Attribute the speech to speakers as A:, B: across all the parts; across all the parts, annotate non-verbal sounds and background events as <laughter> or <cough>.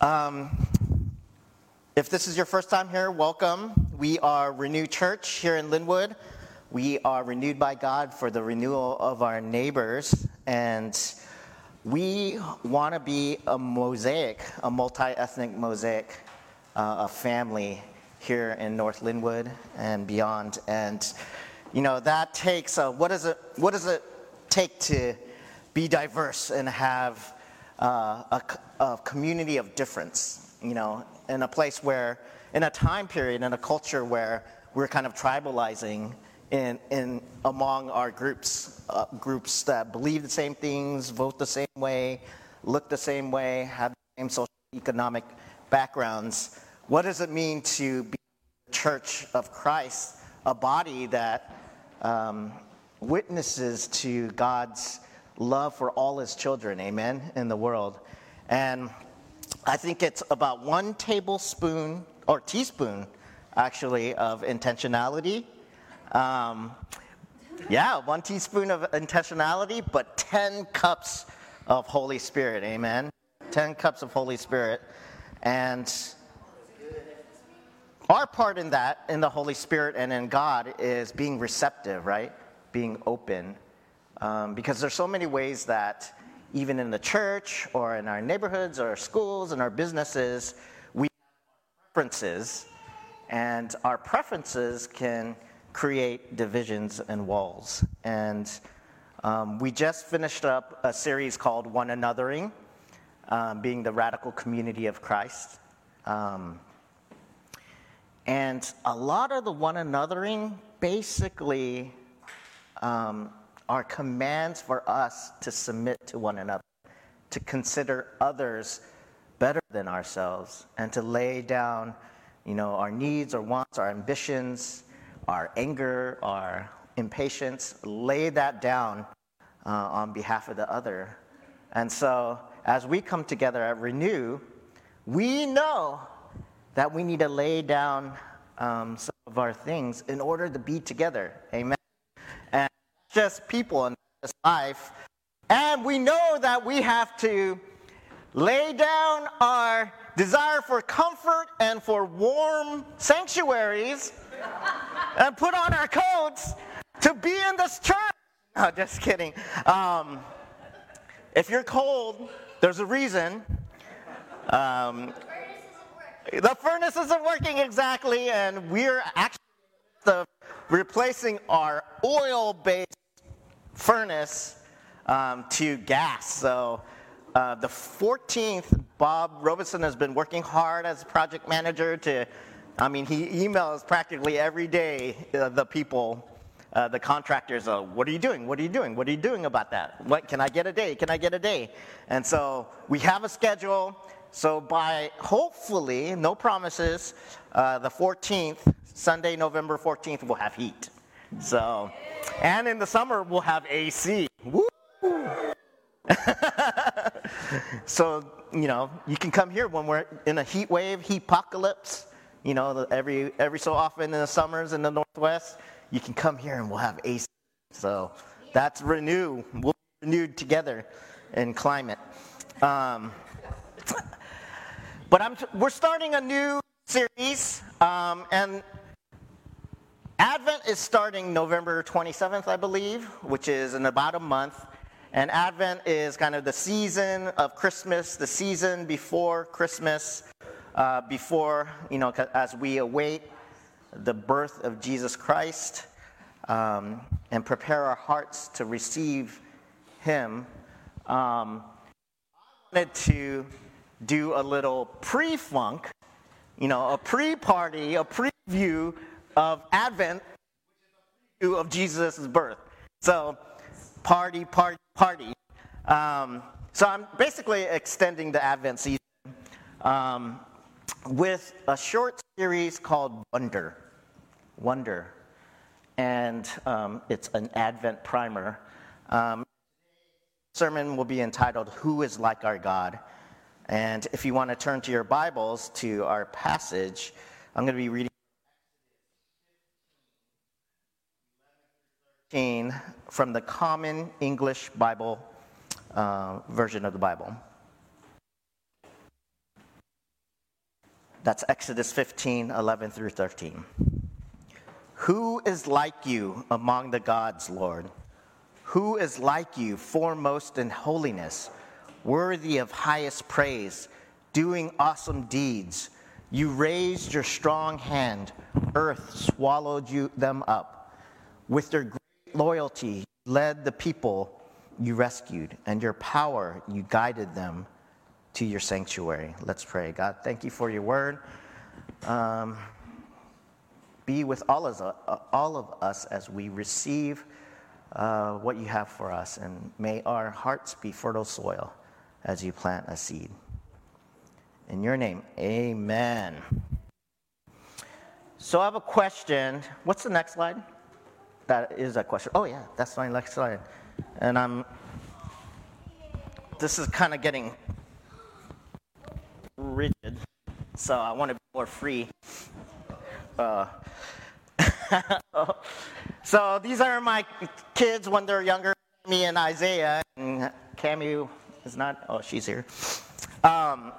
A: Um, if this is your first time here, welcome. We are Renew Church here in Lynnwood. We are renewed by God for the renewal of our neighbors, and we want to be a mosaic, a multi ethnic mosaic, uh, a family here in North Lynnwood and beyond. And, you know, that takes what, is it, what does it take to be diverse and have uh, a, a community of difference, you know, in a place where, in a time period, in a culture where we're kind of tribalizing in, in among our groups, uh, groups that believe the same things, vote the same way, look the same way, have the same social economic backgrounds. What does it mean to be the church of Christ, a body that um, witnesses to God's love for all his children, amen, in the world. And I think it's about one tablespoon or teaspoon, actually, of intentionality. Um, yeah, one teaspoon of intentionality, but 10 cups of Holy Spirit, amen. 10 cups of Holy Spirit. And our part in that, in the Holy Spirit and in God, is being receptive, right? Being open um, because there's so many ways that even in the church or in our neighborhoods or our schools and our businesses, we have preferences, and our preferences can create divisions and walls. And um, we just finished up a series called One Anothering, um, being the radical community of Christ. Um, and a lot of the one anothering basically um, are commands for us to submit to one another, to consider others better than ourselves, and to lay down, you know, our needs, our wants, our ambitions, our anger, our impatience, lay that down uh, on behalf of the other. And so, as we come together at Renew, we know that we need to lay down um, some of our things in order to be together. Amen just people in this life. And we know that we have to lay down our desire for comfort and for warm sanctuaries and put on our coats to be in this church. No, just kidding. Um, if you're cold, there's a reason. Um, the furnace isn't working exactly, and we're actually replacing our oil based furnace um, to gas. So uh, the 14th, Bob Robeson has been working hard as project manager to, I mean, he emails practically every day uh, the people, uh, the contractors, uh, what are you doing? What are you doing? What are you doing about that? What, can I get a day? Can I get a day? And so we have a schedule. So by hopefully, no promises, uh, the 14th, Sunday, November 14th, we'll have heat. So, and in the summer we'll have AC. Woo! <laughs> so, you know, you can come here when we're in a heat wave, heat apocalypse. You know, every every so often in the summers in the northwest, you can come here and we'll have AC. So that's renew. We'll be renewed together in climate. Um, <laughs> but I'm, we're starting a new series, um, and Advent is starting November 27th, I believe, which is in about a month. And Advent is kind of the season of Christmas, the season before Christmas, uh, before, you know, as we await the birth of Jesus Christ um, and prepare our hearts to receive Him. Um, I wanted to do a little pre funk, you know, a pre party, a preview of Advent of Jesus' birth. So, party, party, party. Um, so, I'm basically extending the Advent season um, with a short series called Wonder. Wonder. And um, it's an Advent primer. Um, sermon will be entitled Who is Like Our God? And if you want to turn to your Bibles to our passage, I'm going to be reading from the Common English Bible uh, version of the Bible. That's Exodus 15, 11 through 13. Who is like you among the gods, Lord? Who is like you, foremost in holiness, worthy of highest praise, doing awesome deeds? You raised your strong hand, earth swallowed you them up. With your loyalty, led the people you rescued, and your power, you guided them to your sanctuary. Let's pray. God, thank you for your word. Um, be with all of, us, all of us as we receive uh, what you have for us, and may our hearts be fertile soil as you plant a seed. In your name, amen. So I have a question. What's the next slide? That is a question. Oh, yeah, that's my next slide. And I'm, this is kind of getting rigid, so I want to be more free. Uh, <laughs> so these are my kids when they're younger, me and Isaiah, and Camu is not, oh, she's here. Um,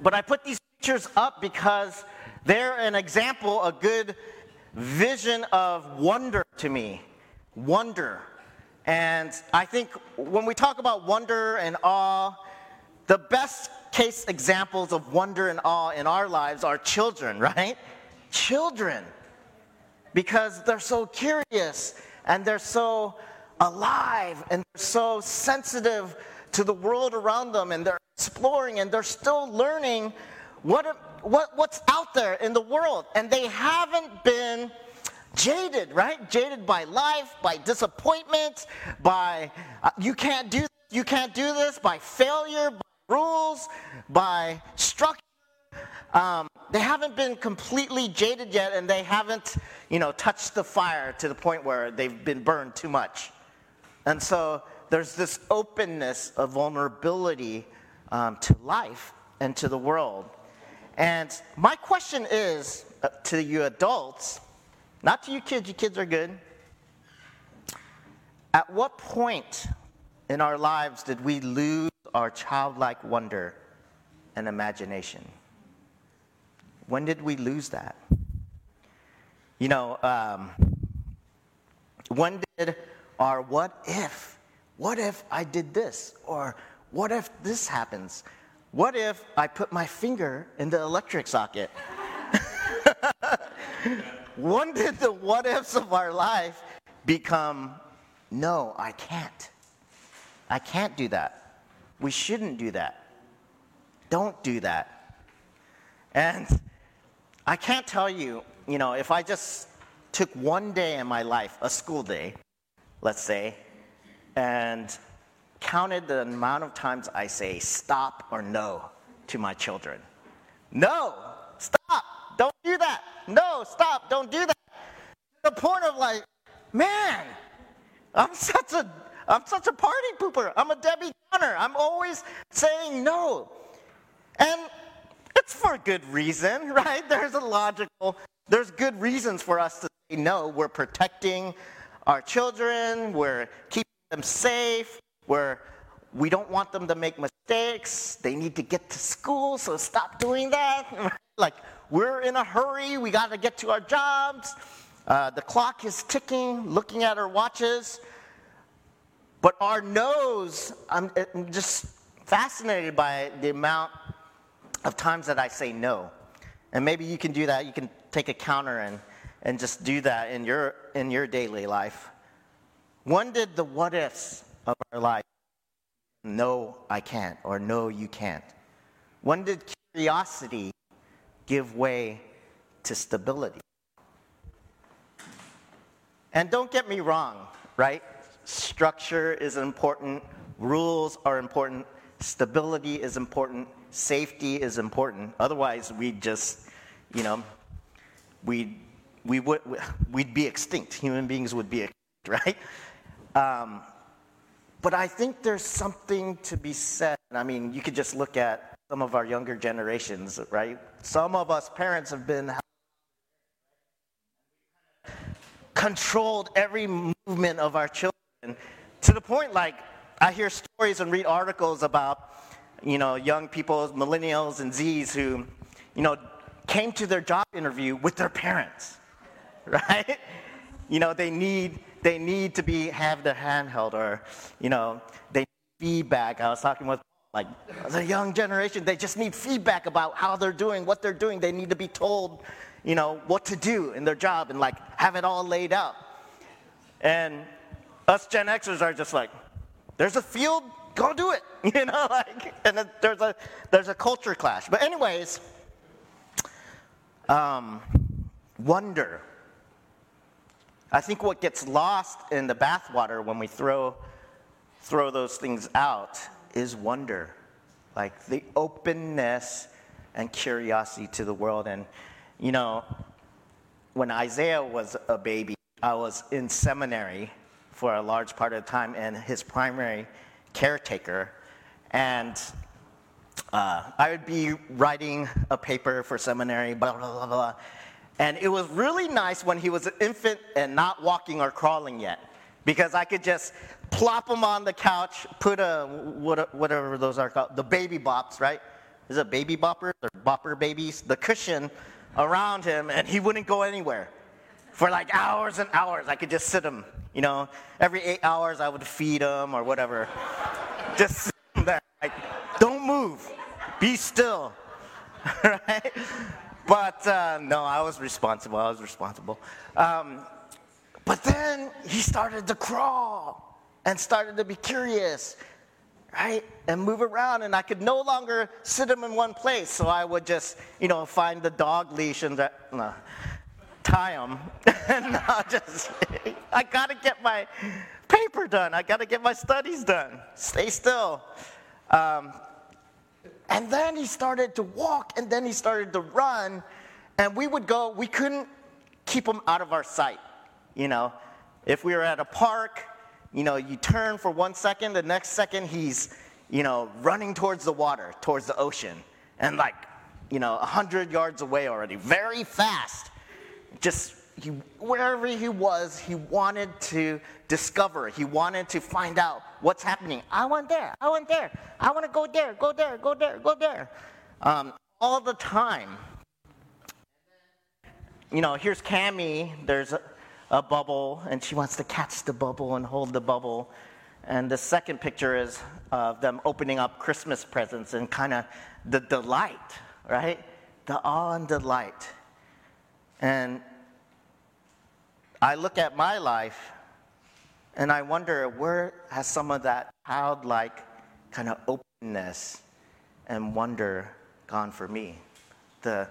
A: but I put these pictures up because they're an example, a good vision of wonder to me. Wonder. And I think when we talk about wonder and awe, the best case examples of wonder and awe in our lives are children, <laughs> right? Children. Because they're so curious and they're so alive and they're so sensitive to the world around them and they're exploring and they're still learning what, what, what's out there in the world. And they haven't been jaded, right? Jaded by life, by disappointment, by uh, you can't do you can't do this, by failure, by rules, by structure. Um, they haven't been completely jaded yet, and they haven't, you know, touched the fire to the point where they've been burned too much. And so there's this openness of vulnerability um, to life and to the world. And my question is uh, to you adults, not to you kids, you kids are good. At what point in our lives did we lose our childlike wonder and imagination? When did we lose that? You know, um, when did our what if, what if I did this? Or what if this happens? What if I put my finger in the electric socket? <laughs> when did the what ifs of our life become, no, I can't? I can't do that. We shouldn't do that. Don't do that. And I can't tell you, you know, if I just took one day in my life, a school day, let's say, and counted the amount of times I say stop or no to my children. No, stop, don't do that. No, stop, don't do that. The point of like, man, I'm such a I'm such a party pooper. I'm a Debbie Downer. I'm always saying no. And it's for a good reason, <laughs> right? There's a logical, there's good reasons for us to say no. We're protecting our children, we're keeping them safe, we're we don't want them to make mistakes. They need to get to school, so stop doing that. <laughs> like, we're in a hurry. We got to get to our jobs. Uh, the clock is ticking, looking at our watches. But our nose, I'm, I'm just fascinated by the amount of times that I say no. And maybe you can do that. You can take a counter and, and just do that in your, in your daily life. When did the what ifs of our life, no, I can't, or no, you can't? When did curiosity give way to stability? And don't get me wrong, right? Structure is important, rules are important, stability is important, safety is important. Otherwise, we'd just, you know, we'd, we would, we'd be extinct. Human beings would be extinct, <laughs> right? Um, but I think there's something to be said. I mean, you could just look at some of our younger generations, right? Some of us parents have been controlled every movement of our children to the point like I hear stories and read articles about you know, young people, millennials and Zs who, you know, came to their job interview with their parents, <laughs> right? You know, they need they need to be have their hand held, or you know, they need feedback. I was talking with like the young generation, they just need feedback about how they're doing, what they're doing. They need to be told, you know, what to do in their job and like have it all laid out. And us Gen Xers are just like, there's a field, go do it, <laughs> you know, like, and there's a there's a culture clash. But anyways, um, wonder. I think what gets lost in the bathwater when we throw throw those things out is wonder, like the openness and curiosity to the world. And you know, when Isaiah was a baby, I was in seminary for a large part of the time, and his primary caretaker. And uh, I would be writing a paper for seminary, blah, blah, blah, blah. And it was really nice when he was an infant and not walking or crawling yet, because I could just plop him on the couch, put a, whatever those are called, the baby bops, right? Is it baby boppers or bopper babies? The cushion around him, and he wouldn't go anywhere. For like hours and hours, I could just sit him you know, every eight hours I would feed him or whatever. <laughs> Just sit him there, like, don't move, be still, <laughs> right? But uh, no, I was responsible. I was responsible. Um, but then he started to crawl and started to be curious, right? And move around, and I could no longer sit him in one place. So I would just, you know, find the dog leash and no, tie him. <laughs> and <laughs> I just, I got to get my paper done. I got to get my studies done. Stay still. Um, and then he started to walk, and then he started to run, and we would go, we couldn't keep him out of our sight. You know, if we were at a park, you know, you turn for one second, the next second he's, you know, running towards the water, towards the ocean, and like, you know, 100 yards away already, very fast just he, wherever he was, he wanted to discover, he wanted to find out what's happening. I went there, I went there, I want to go there, go there, go there, go there. Um, all the time. You know, here's Cami, there's a, a bubble, and she wants to catch the bubble and hold the bubble. And the second picture is of them opening up Christmas presents and kind of the delight, right? The awe and delight. And I look at my life and I wonder where has some of that childlike kind of openness and wonder gone for me? The,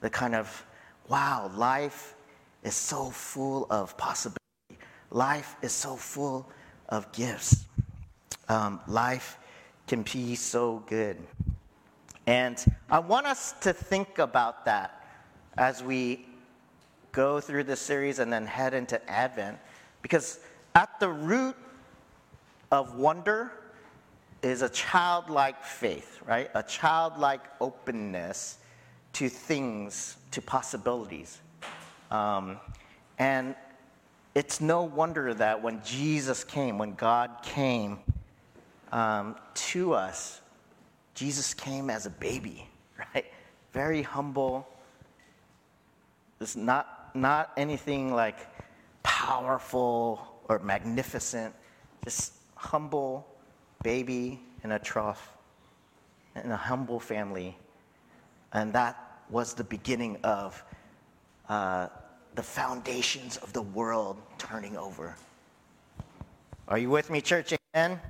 A: the kind of, wow, life is so full of possibility. Life is so full of gifts. Um, life can be so good. And I want us to think about that as we go through this series and then head into Advent. Because at the root of wonder is a childlike faith, right? A childlike openness to things, to possibilities. Um, and it's no wonder that when Jesus came, when God came um, to us, Jesus came as a baby, <laughs> right? Very humble. It's not not anything like powerful or magnificent, just humble baby in a trough in a humble family. And that was the beginning of uh, the foundations of the world turning over. Are you with me, church? Amen?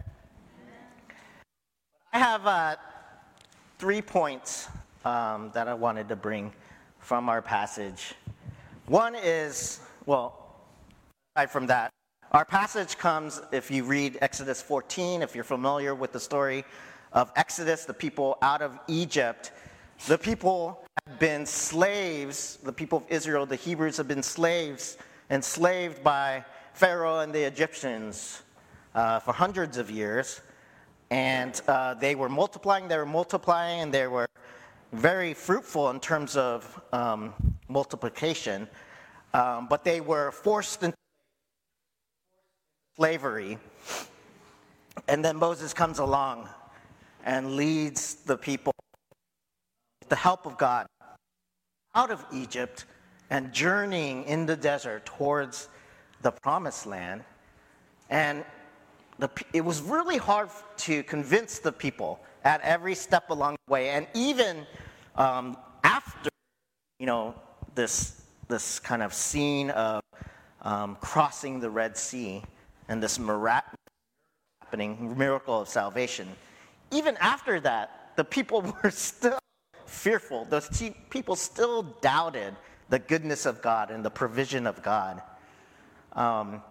A: I have uh, three points um, that I wanted to bring from our passage one is, well, aside from that, our passage comes, if you read Exodus 14, if you're familiar with the story of Exodus, the people out of Egypt, the people have been slaves, the people of Israel, the Hebrews have been slaves, enslaved by Pharaoh and the Egyptians uh, for hundreds of years. And uh, they were multiplying, they were multiplying, and they were very fruitful in terms of um, multiplication, um, but they were forced into slavery. And then Moses comes along and leads the people with the help of God out of Egypt and journeying in the desert towards the promised land. And the, it was really hard to convince the people at every step along the way. And even um, after, you know, this, this kind of scene of um, crossing the Red Sea and this mirac- happening miracle of salvation, even after that, the people <laughs> were still fearful. Those people still doubted the goodness of God and the provision of God. Um,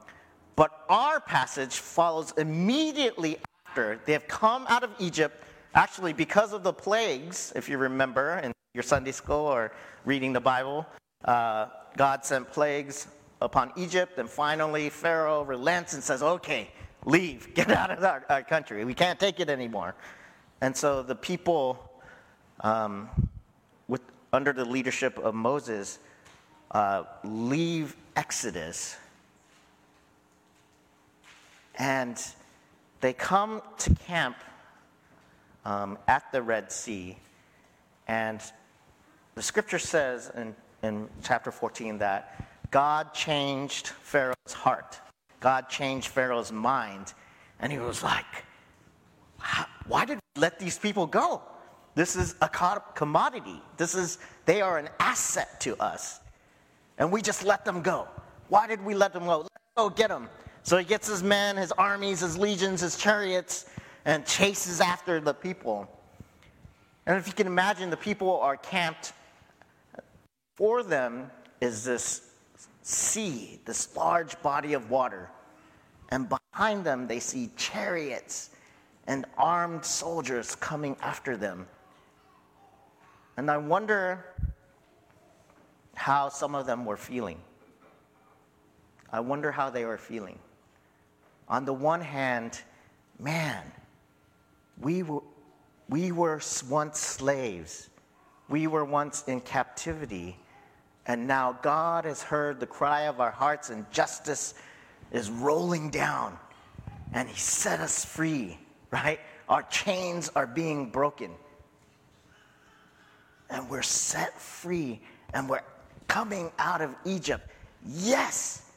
A: but our passage follows immediately after they have come out of Egypt, actually, because of the plagues, if you remember in your Sunday school or reading the Bible. Uh, God sent plagues upon Egypt, and finally Pharaoh relents and says, Okay, leave, <laughs> get out of our, our country. We can't take it anymore. And so the people, um, with, under the leadership of Moses, uh, leave Exodus and they come to camp um, at the Red Sea. And the scripture says in, in chapter 14 that God changed Pharaoh's heart, God changed Pharaoh's mind. And he was like, why did we let these people go? This is a commodity. This is, they are an asset to us. And we just let them go. Why did we let them go? Let's go get them. So he gets his men, his armies, his legions, his chariots, and chases after the people. And if you can imagine, the people are camped. For them is this sea, this large body of water. And behind them, they see chariots and armed soldiers coming after them. And I wonder how some of them were feeling. I wonder how they were feeling on the one hand, man, we were, we were once slaves. We were once in captivity. And now God has heard the cry of our hearts, and justice is rolling down. And He set us free, <laughs> right? Our chains are being broken. And we're set free, and we're coming out of Egypt. Yes!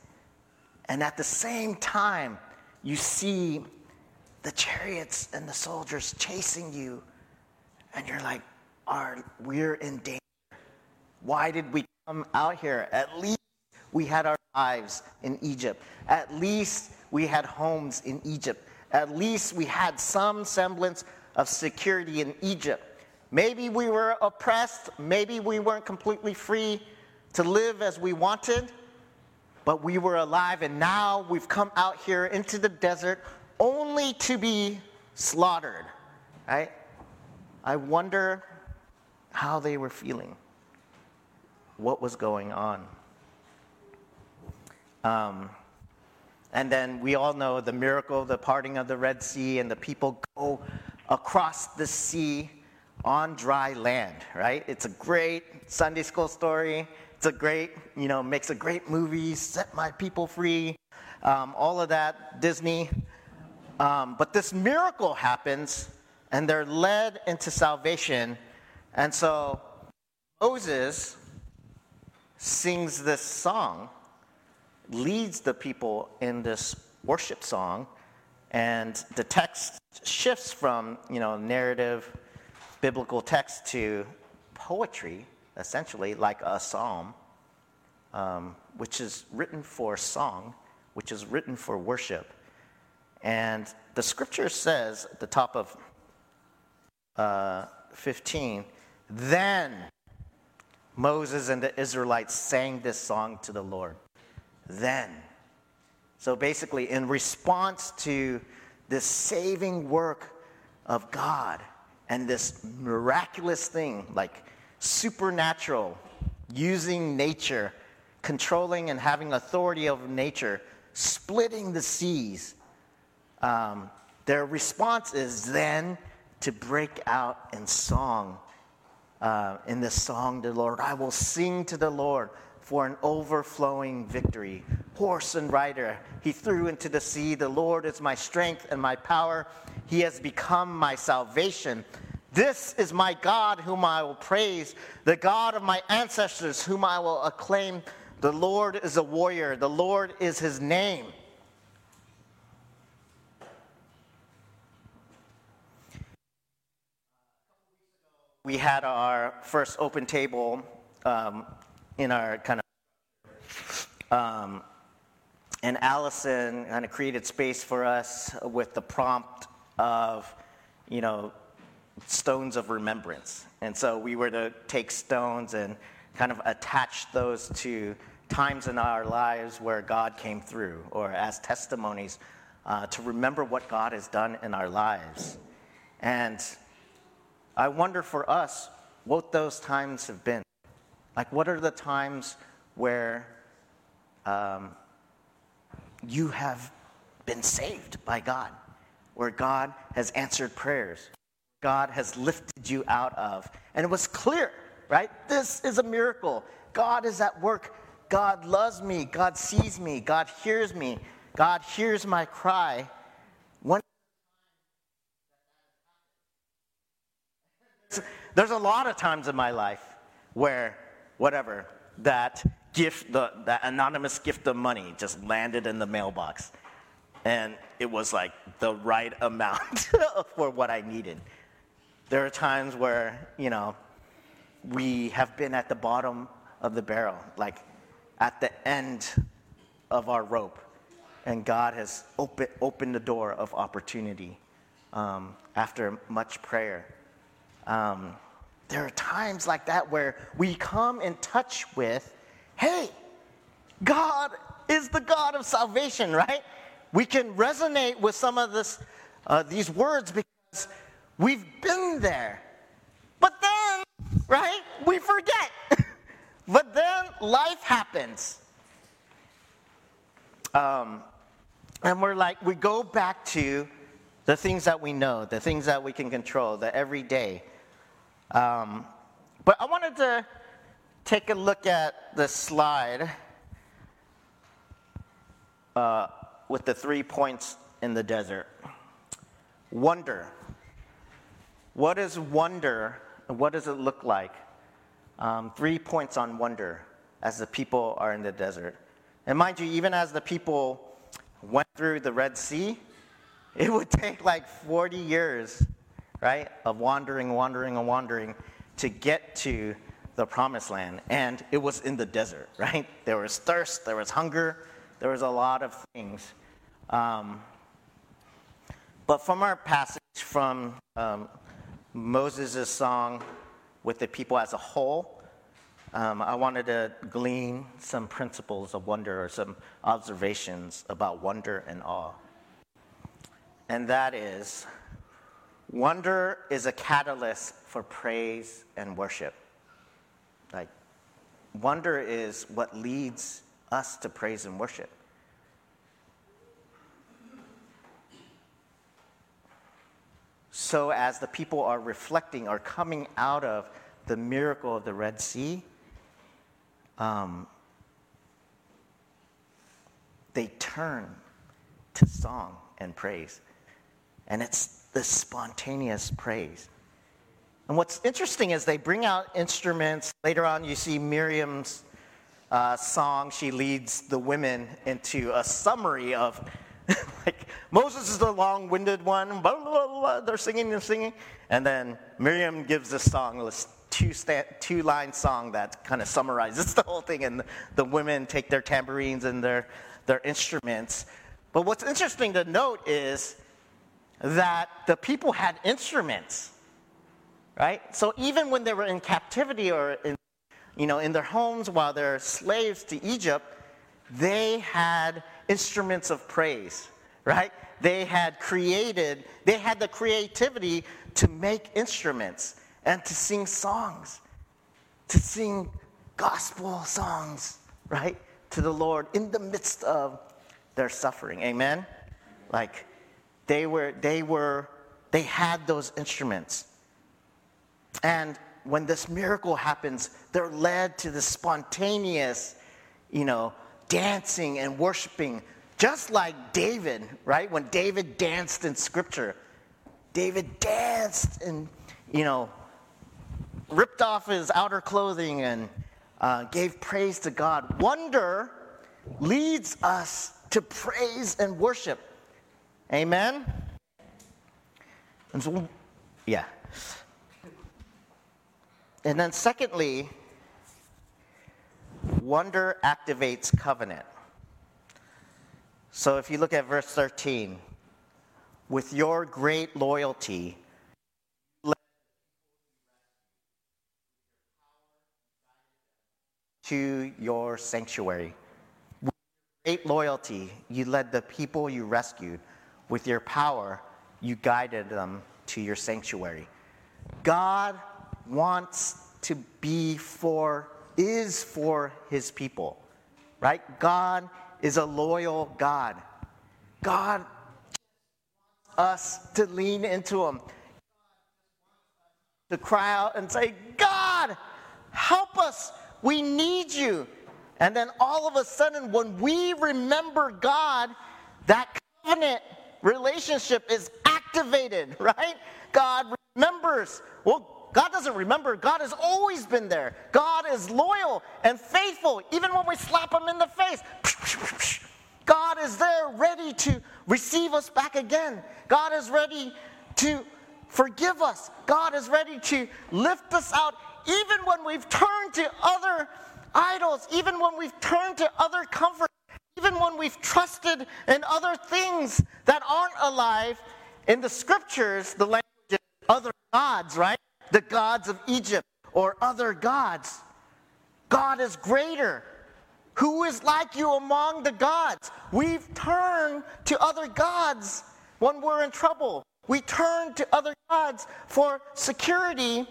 A: And at the same time, you see the chariots and the soldiers chasing you, and you're like, Are, we're in danger. Why did we come out here? At least we had our lives in Egypt. At least we had homes in Egypt. At least we had some semblance of security in Egypt. Maybe we were oppressed. Maybe we weren't completely free to live as we wanted but we were alive, and now we've come out here into the desert only to be slaughtered, right? I wonder how they were feeling, what was going on. Um, and then we all know the miracle, the parting of the Red Sea, and the people go across the sea on dry land, right? It's a great Sunday school story. It's a great, you know, makes a great movie, set my people free, um, all of that, Disney. Um, but this miracle happens, and they're led into salvation. And so Moses sings this song, leads the people in this worship song, and the text shifts from, you know, narrative, biblical text to poetry essentially like a psalm, um, which is written for song, which is written for worship. And the scripture says at the top of uh, 15, then Moses and the Israelites sang this song to the Lord. Then. So basically, in response to this saving work of God and this miraculous thing, like supernatural, using nature, controlling and having authority over nature, splitting the seas. Um, their response is then to break out in song. Uh, in this song, the Lord, I will sing to the Lord for an overflowing victory. Horse and rider, he threw into the sea. The Lord is my strength and my power. He has become my salvation. This is my God whom I will praise, the God of my ancestors whom I will acclaim. The Lord is a warrior, the Lord is his name. We had our first open table um, in our kind of, um, and Allison kind of created space for us with the prompt of, you know, stones of remembrance. And so we were to take stones and kind of attach those to times in our lives where God came through, or as testimonies uh, to remember what God has done in our lives. And I wonder for us what those times have been. Like, what are the times where um, you have been saved by God, where God has answered prayers, God has lifted you out of. And it was clear, right? This is a miracle. God is at work. God loves me. God sees me. God hears me. God hears my cry. One, there's a lot of times in my life where, whatever, that gift, the, that anonymous gift of money just landed in the mailbox. And it was like the right amount <laughs> for what I needed. There are times where, you know, we have been at the bottom of the barrel, like at the end of our rope, and God has open, opened the door of opportunity um, after much prayer. Um, there are times like that where we come in touch with, hey, God is the God of salvation, right? We can resonate with some of this, uh, these words because We've been there. But then, right, we forget. <laughs> but then life happens. Um, and we're like, we go back to the things that we know, the things that we can control, the everyday. Um, but I wanted to take a look at the slide uh, with the three points in the desert. Wonder. What is wonder? What does it look like? Um, three points on wonder as the people are in the desert. And mind you, even as the people went through the Red Sea, it would <laughs> take like 40 years, right, of wandering, wandering, and wandering to get to the promised land. And it was in the desert, <laughs> right? There was thirst, there was hunger, there was a lot of things. Um, but from our passage from um, Moses' song with the people as a whole, um, I wanted to glean some principles of wonder or some observations about wonder and awe. And that is wonder is a catalyst for praise and worship. Like, wonder is what leads us to praise and worship. So, as the people are reflecting, are coming out of the miracle of the Red Sea, um, they turn to song and praise. And it's this spontaneous praise. And what's interesting is they bring out instruments. Later on, you see Miriam's uh, song. She leads the women into a summary of <laughs> like Moses is the long-winded one. Blah, blah, blah, they're singing and singing, and then Miriam gives this song, this two two-line song that kind of summarizes <laughs> the whole thing, and the women take their tambourines and their their instruments. But what's interesting to note is that the people had instruments, right? So even when they were in captivity or in, you know, in their homes while they're slaves to Egypt, they had instruments of praise, right? They had created, they had the creativity to make instruments and to sing songs, to sing gospel songs, right? To the Lord in the midst of their suffering. Amen? Like they were, they were, they had those instruments. And when this miracle happens, they're led to the spontaneous, you know, dancing and worshiping, just like David, right? When David danced in scripture, David danced and you know, ripped off his outer clothing and uh, gave praise to God. Wonder leads us to praise and worship. Amen? And so, yeah. And then, secondly, wonder activates covenant. So, if you look at verse 13, with your great loyalty, to your sanctuary. With great loyalty, you led the people you rescued. With your power, you guided them to your sanctuary. God wants to be for, is for his people, right? God is a loyal God. God wants us to lean into him, to cry out and say, God, help us we need you. And then all of a sudden, when we remember God, that covenant relationship is activated, <laughs> right? God remembers. Well, God doesn't remember. God has always been there. God is loyal and faithful, even when we slap him in the face. <laughs> God is there ready to receive us back again. God is ready to forgive us. God is ready to lift us out even when we've turned to other idols, even when we've turned to other comfort, even when we've trusted in other things that aren't alive, in the scriptures, the language other gods, right? The gods of Egypt or other gods. God is greater. Who is like you among the gods? We've turned to other gods when we're in trouble. We turn to other gods for security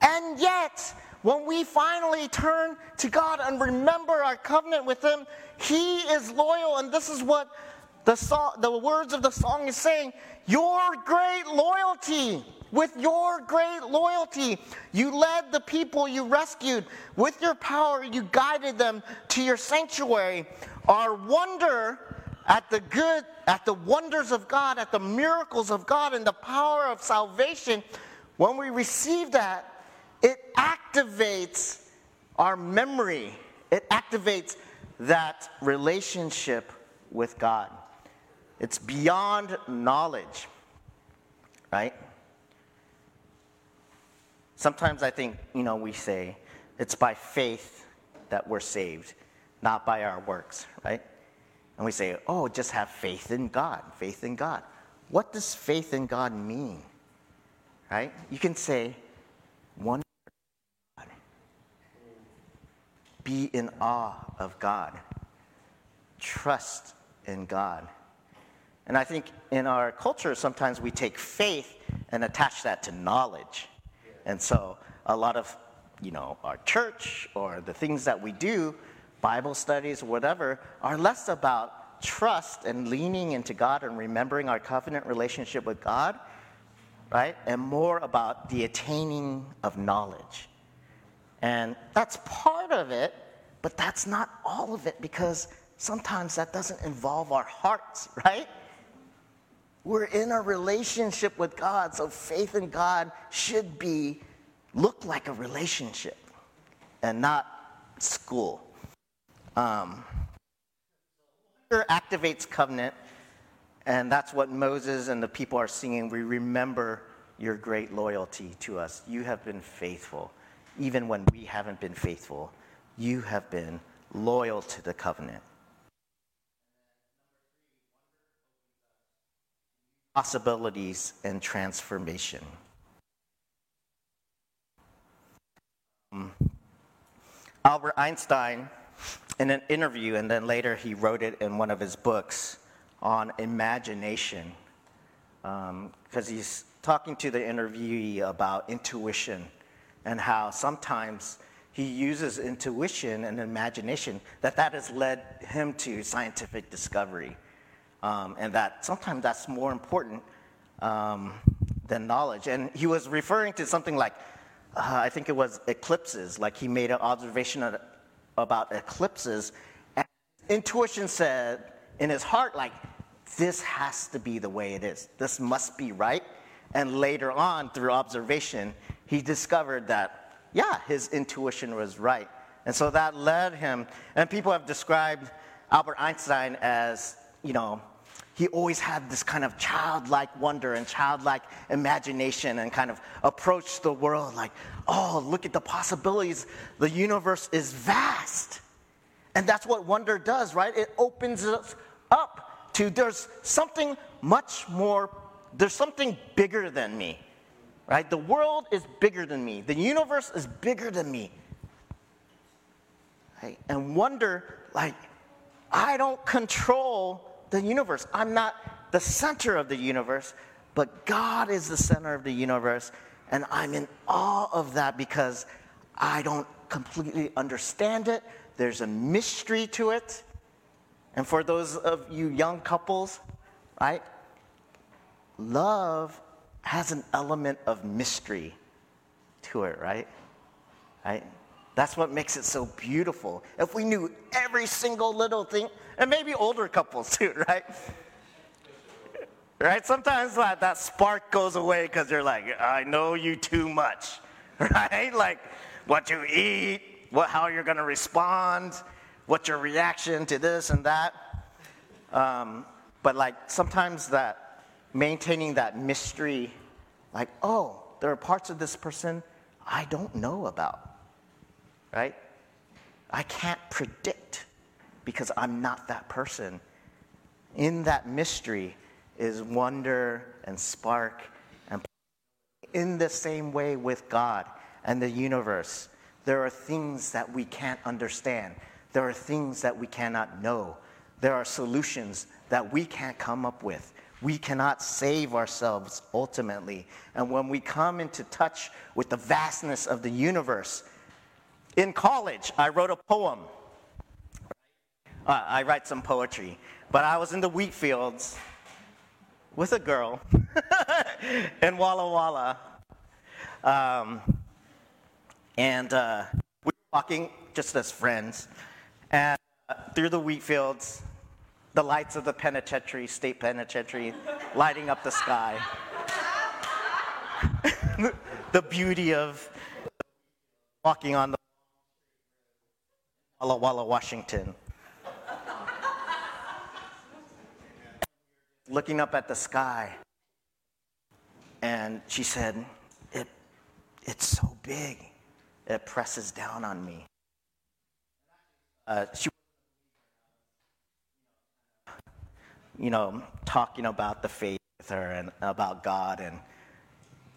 A: and yet, when we finally turn to God and remember our covenant with Him, He is loyal. And this is what the, song, the words of the song is saying Your great loyalty. With your great loyalty, you led the people you rescued. With your power, you guided them to your sanctuary. Our wonder at the good, at the wonders of God, at the miracles of God, and the power of salvation, when we receive that, it activates our memory, it activates that relationship with God. It's beyond knowledge, right? Sometimes I think, you know, we say it's by faith that we're saved, not by our works, right? And we say, oh, just have faith in God, faith in God. What does faith in God mean? Right? You can say, one be in awe of God, trust in God. And I think in our culture, sometimes we take faith and attach that to knowledge. And so a lot of, you know, our church or the things that we do, Bible studies, whatever, are less about trust and leaning into God and remembering our covenant relationship with God, right? And more about the attaining of knowledge. And that's part of it, but that's not all of it because sometimes that doesn't involve our hearts, <laughs> right? We're in a relationship with God, so faith in God should be look like a relationship and not school. Um, activates covenant, and that's what Moses and the people are singing. We remember your great loyalty to us. You have been faithful even when we haven't been faithful. You have been loyal to the covenant. Possibilities and transformation. Um, Albert Einstein, in an interview, and then later he wrote it in one of his books on imagination, because um, he's talking to the interviewee about intuition and how sometimes he uses intuition and imagination that that has led him to scientific discovery. Um, and that sometimes that's more important um, than knowledge. And he was referring to something like uh, i think it was eclipses. Like he made an observation of, about eclipses and intuition said in his heart like this has to be the way it is. This must be right. And later on, through observation, he discovered that, yeah, his intuition was right. And so that led him, and people have described Albert Einstein as, you know, he always had this kind of childlike wonder and childlike imagination and kind of approached the world like, oh, look at the possibilities. The universe is vast. And that's what wonder does, right? It opens us up to there's something much more, there's something bigger than me, right? The world is bigger than me, the universe is bigger than me. Right? And wonder, like, I don't control the universe. I'm not the center of the universe, but God is the center of the universe. And I'm in awe of that because I don't completely understand it. There's a mystery to it. And for those of you young couples, right? Love has an element of mystery to it, right? Right? That's what makes it so beautiful. If we knew every single little thing, and maybe older couples <laughs> too, right? Right? Sometimes that, that spark goes away because you're like, I know you too much, <laughs> right? Like what you eat, what, how you're going to respond, what your reaction to this and that. Um, but like sometimes that maintaining that mystery, like, oh, there are parts of this person I don't know about right? I can't predict because I'm not that person. In that mystery is wonder and spark and in the same way with God and the universe. There are things that we can't understand. There are things that we cannot know. There are solutions that we can't come up with. We cannot save ourselves ultimately. And when we come into touch with the vastness of the universe, in college, I wrote a poem. Uh, I write some poetry, but I was in the wheat fields with a girl <laughs> in Walla Walla. Um, and uh, we were walking just as friends. And uh, through the wheat fields, the lights of the penitentiary, state penitentiary, lighting up the sky. <laughs> the beauty of walking on the Walla Walla, Washington. Looking up at the sky, and she said, it, It's so big, it presses down on me. Uh, she, you know, talking about the faith with her and about God and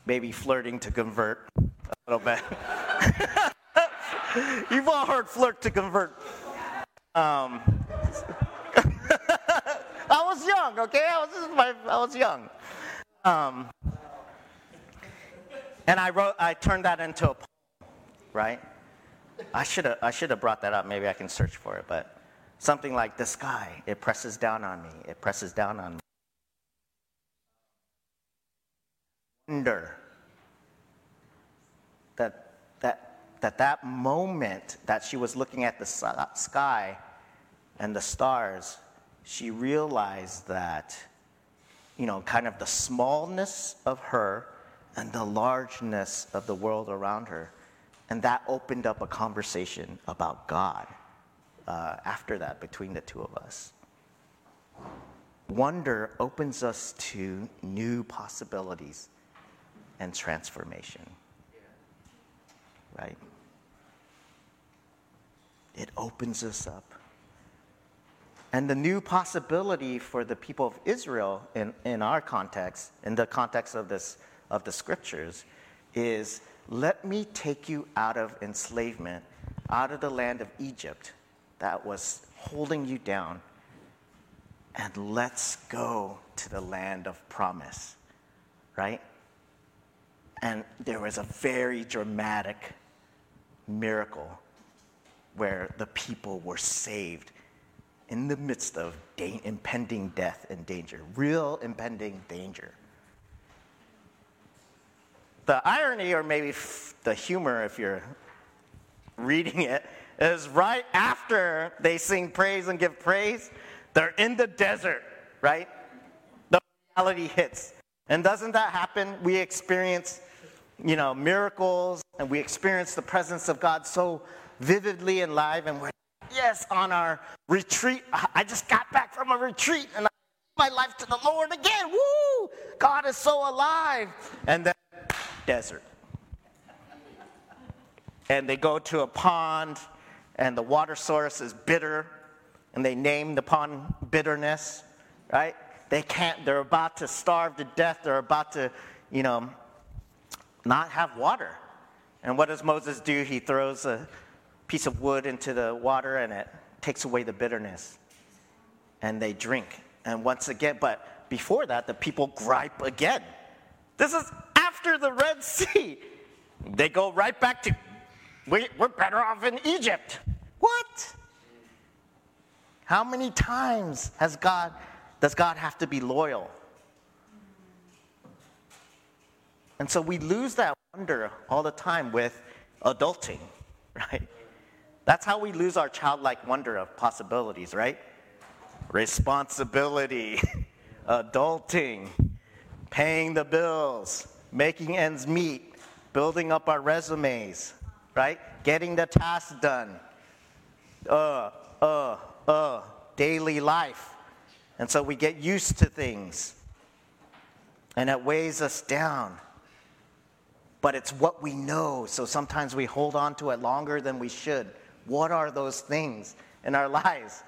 A: maybe flirting to convert a little bit. <laughs> You've all heard flirt to convert. Um, <laughs> I was young, okay? I was, my, I was young. Um, and I wrote, I turned that into a poem, right? I should have, I should have brought that up. Maybe I can search for it, but something like the sky, it presses down on me. It presses down on me. Wonder that that that that moment that she was looking at the sky and the stars, she realized that, you know, kind of the smallness of her and the largeness of the world around her. And that opened up a conversation about God uh, after that between the two of us. Wonder opens us to new possibilities and transformation. Right? it opens us up. And the new possibility for the people of Israel in, in our context, in the context of, this, of the scriptures, is let me take you out of enslavement, out of the land of Egypt that was holding you down, and let's go to the land of promise, right? And there was a very dramatic miracle where the people were saved in the midst of da- impending death and danger, real impending danger. The irony, or maybe f- the humor, if you're reading it, is right after they sing praise and give praise, they're in the desert, right? The reality hits. And doesn't that happen? We experience, you know, miracles and we experience the presence of God so vividly and live and we're yes on our retreat. I just got back from a retreat and I gave my life to the Lord again. Woo! God is so alive. And then desert. And they go to a pond and the water source is bitter and they name the pond bitterness, right? They can't, they're about to starve to death. They're about to, you know, not have water. And what does Moses do? He throws a piece of wood into the water and it takes away the bitterness. And they drink. And once again, but before that, the people gripe again. This is after the Red Sea. They go right back to, we, we're better off in Egypt. What? How many times has God, does God have to be loyal? And so we lose that wonder all the time with adulting, <laughs> right? That's how we lose our childlike wonder of possibilities, right? Responsibility, <laughs> adulting, paying the bills, making ends meet, building up our resumes, right? Getting the task done. Uh, uh, uh, daily life. And so we get used to things. And it weighs us down. But it's what we know, so sometimes we hold on to it longer than we should. What are those things in our <laughs> lives,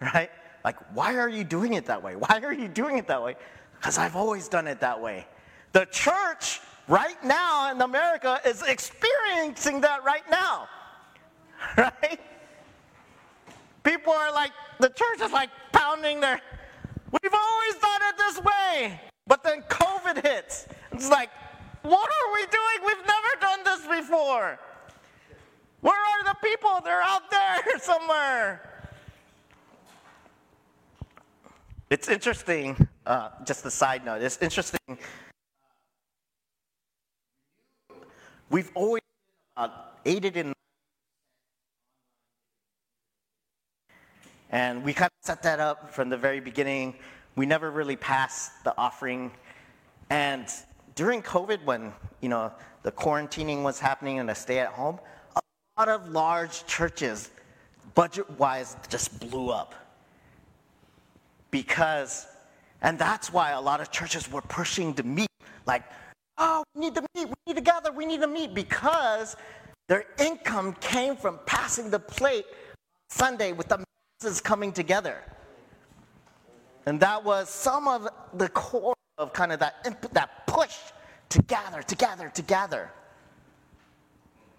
A: right? Like, why are you doing it that way? Why are you doing it that way? Because I've always done it that way. The church right now in America is experiencing that right now, <laughs> right? People are like, the church is like pounding their, we've always done it this way. But then COVID hits. It's like, what are we doing? We've never done this before. Where are the people? They're out there <laughs> somewhere. It's interesting, uh, just a side note, it's interesting. We've always aided in And we kind of set that up from the very beginning. We never really passed the offering. And during COVID, when you know the quarantining was happening and the stay at home, a lot of large churches, budget-wise, just blew up. Because, and that's why a lot of churches were pushing to meet, like, oh, we need to meet, we need to gather, we need to meet, because their income came from passing the plate Sunday with the masses coming together. And that was some of the core of kind of that, that push to gather, to gather, to gather.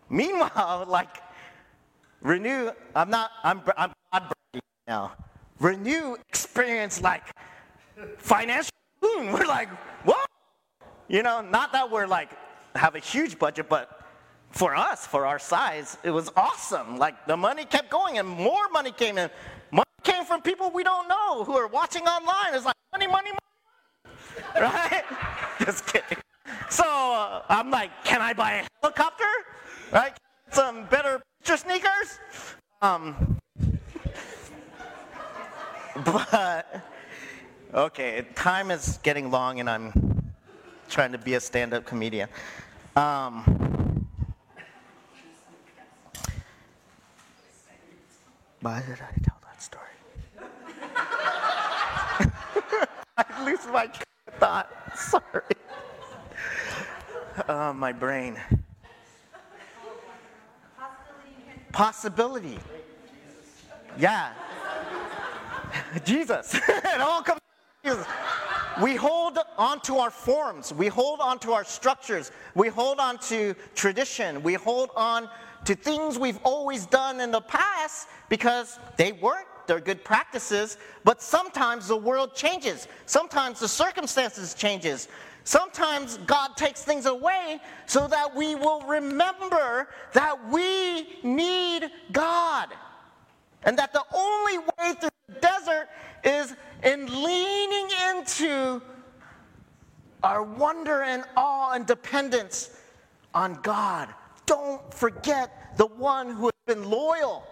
A: Meanwhile, <laughs> like, Renew, I'm not, I'm, I'm God breaking now. Renew experienced like financial boom. We're like, whoa. You know, not that we're like, have a huge budget, but for us, for our size, it was awesome. Like the money kept going and more money came in. Money came from people we don't know who are watching online. It's like money, money, money. <laughs> right? <laughs> Just kidding. So uh, I'm like, can I buy a helicopter? Right? Some better picture sneakers? Um, <laughs> but, okay, time is getting long and I'm trying to be a stand up comedian. Um, Why did I tell that story? <laughs> I lose my thought. Sorry. Oh, my brain. Possibility. Yeah. <laughs> Jesus. <laughs> it all comes Jesus. We hold onto our forms. We hold onto our structures. We hold on to tradition. We hold on to things we've always done in the past because they work, they're good practices, but sometimes the world changes. Sometimes the circumstances changes. Sometimes God takes things away so that we will remember that we need God. And that the only way through the desert is in leaning into our wonder and awe and dependence on God don't forget the one who has been loyal.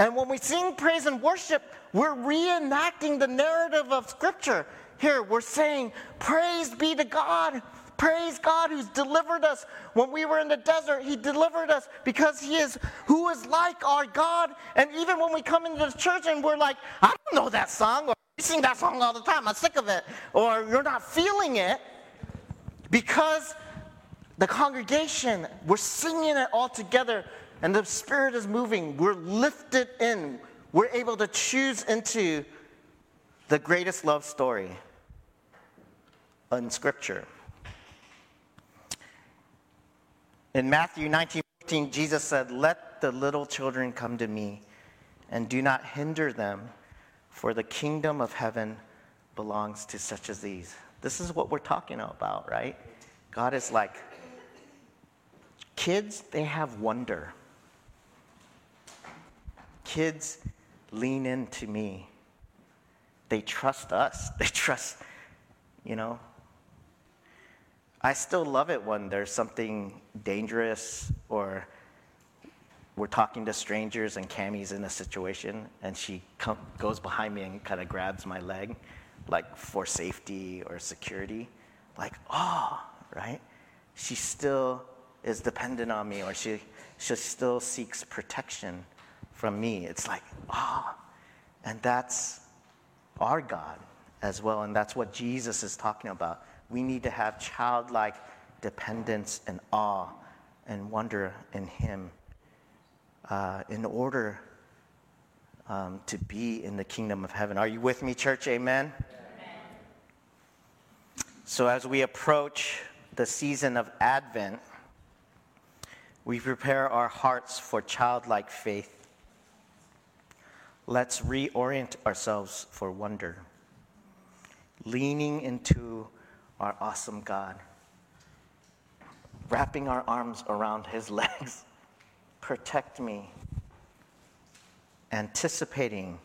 A: And when we sing praise and worship, we're reenacting the narrative of Scripture. here we're saying, Praise be to God. Praise God who's delivered us. When we were in the desert, He delivered us because He is who is like our God. And even when we come into the church and we're like, I don't know that song, or we sing that song all the time, I'm sick of it, or you're not feeling it, because the congregation, we're singing it all together and the Spirit is moving. We're lifted in. We're able to choose into the greatest love story in Scripture. In Matthew 19 14, Jesus said, Let the little children come to me and do not hinder them, for the kingdom of heaven belongs to such as these. This is what we're talking about, right? God is like, kids, they have wonder. Kids lean into me. They trust us. <laughs> They trust, you know, I still love it when there's something dangerous or we're talking to strangers and Cammy's in a situation and she come, goes behind me and kind of grabs my leg, like for safety or security. Like, oh, right? She still is dependent on me or she, she still seeks protection from me. It's like, oh, and that's our God as well. And that's what Jesus is talking about we need to have childlike dependence and awe and wonder in Him uh, in order um, to be in the kingdom of heaven. Are you with me, church? Amen? Amen. So, as we approach the season of Advent, we prepare our hearts for childlike faith. Let's reorient ourselves for wonder, leaning into our awesome God, wrapping our arms around his <laughs> legs. Protect me, anticipating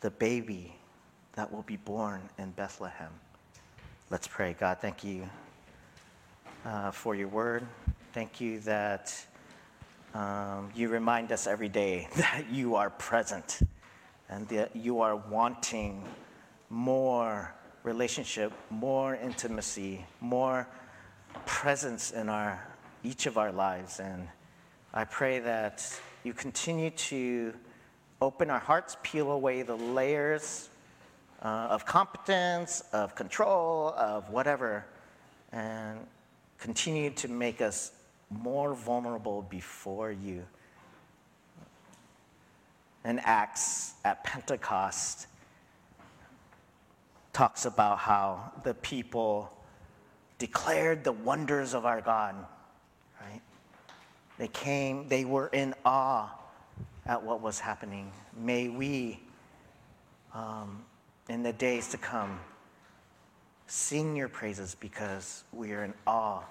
A: the baby that will be born in Bethlehem. Let's pray. God, thank you uh, for your word. Thank you that um, you remind us every day <laughs> that you are present and that you are wanting more relationship, more intimacy, more presence in our each of our lives. And I pray that you continue to open our hearts, peel away the layers uh, of competence, of control, of whatever, and continue to make us more vulnerable before you. In Acts, at Pentecost, talks about how the people declared the wonders of our God, right? They came, they were in awe at what was happening. May we, um, in the days to come, sing your praises because we are in awe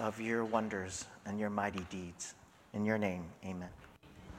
A: of your wonders and your mighty deeds. In your name, amen.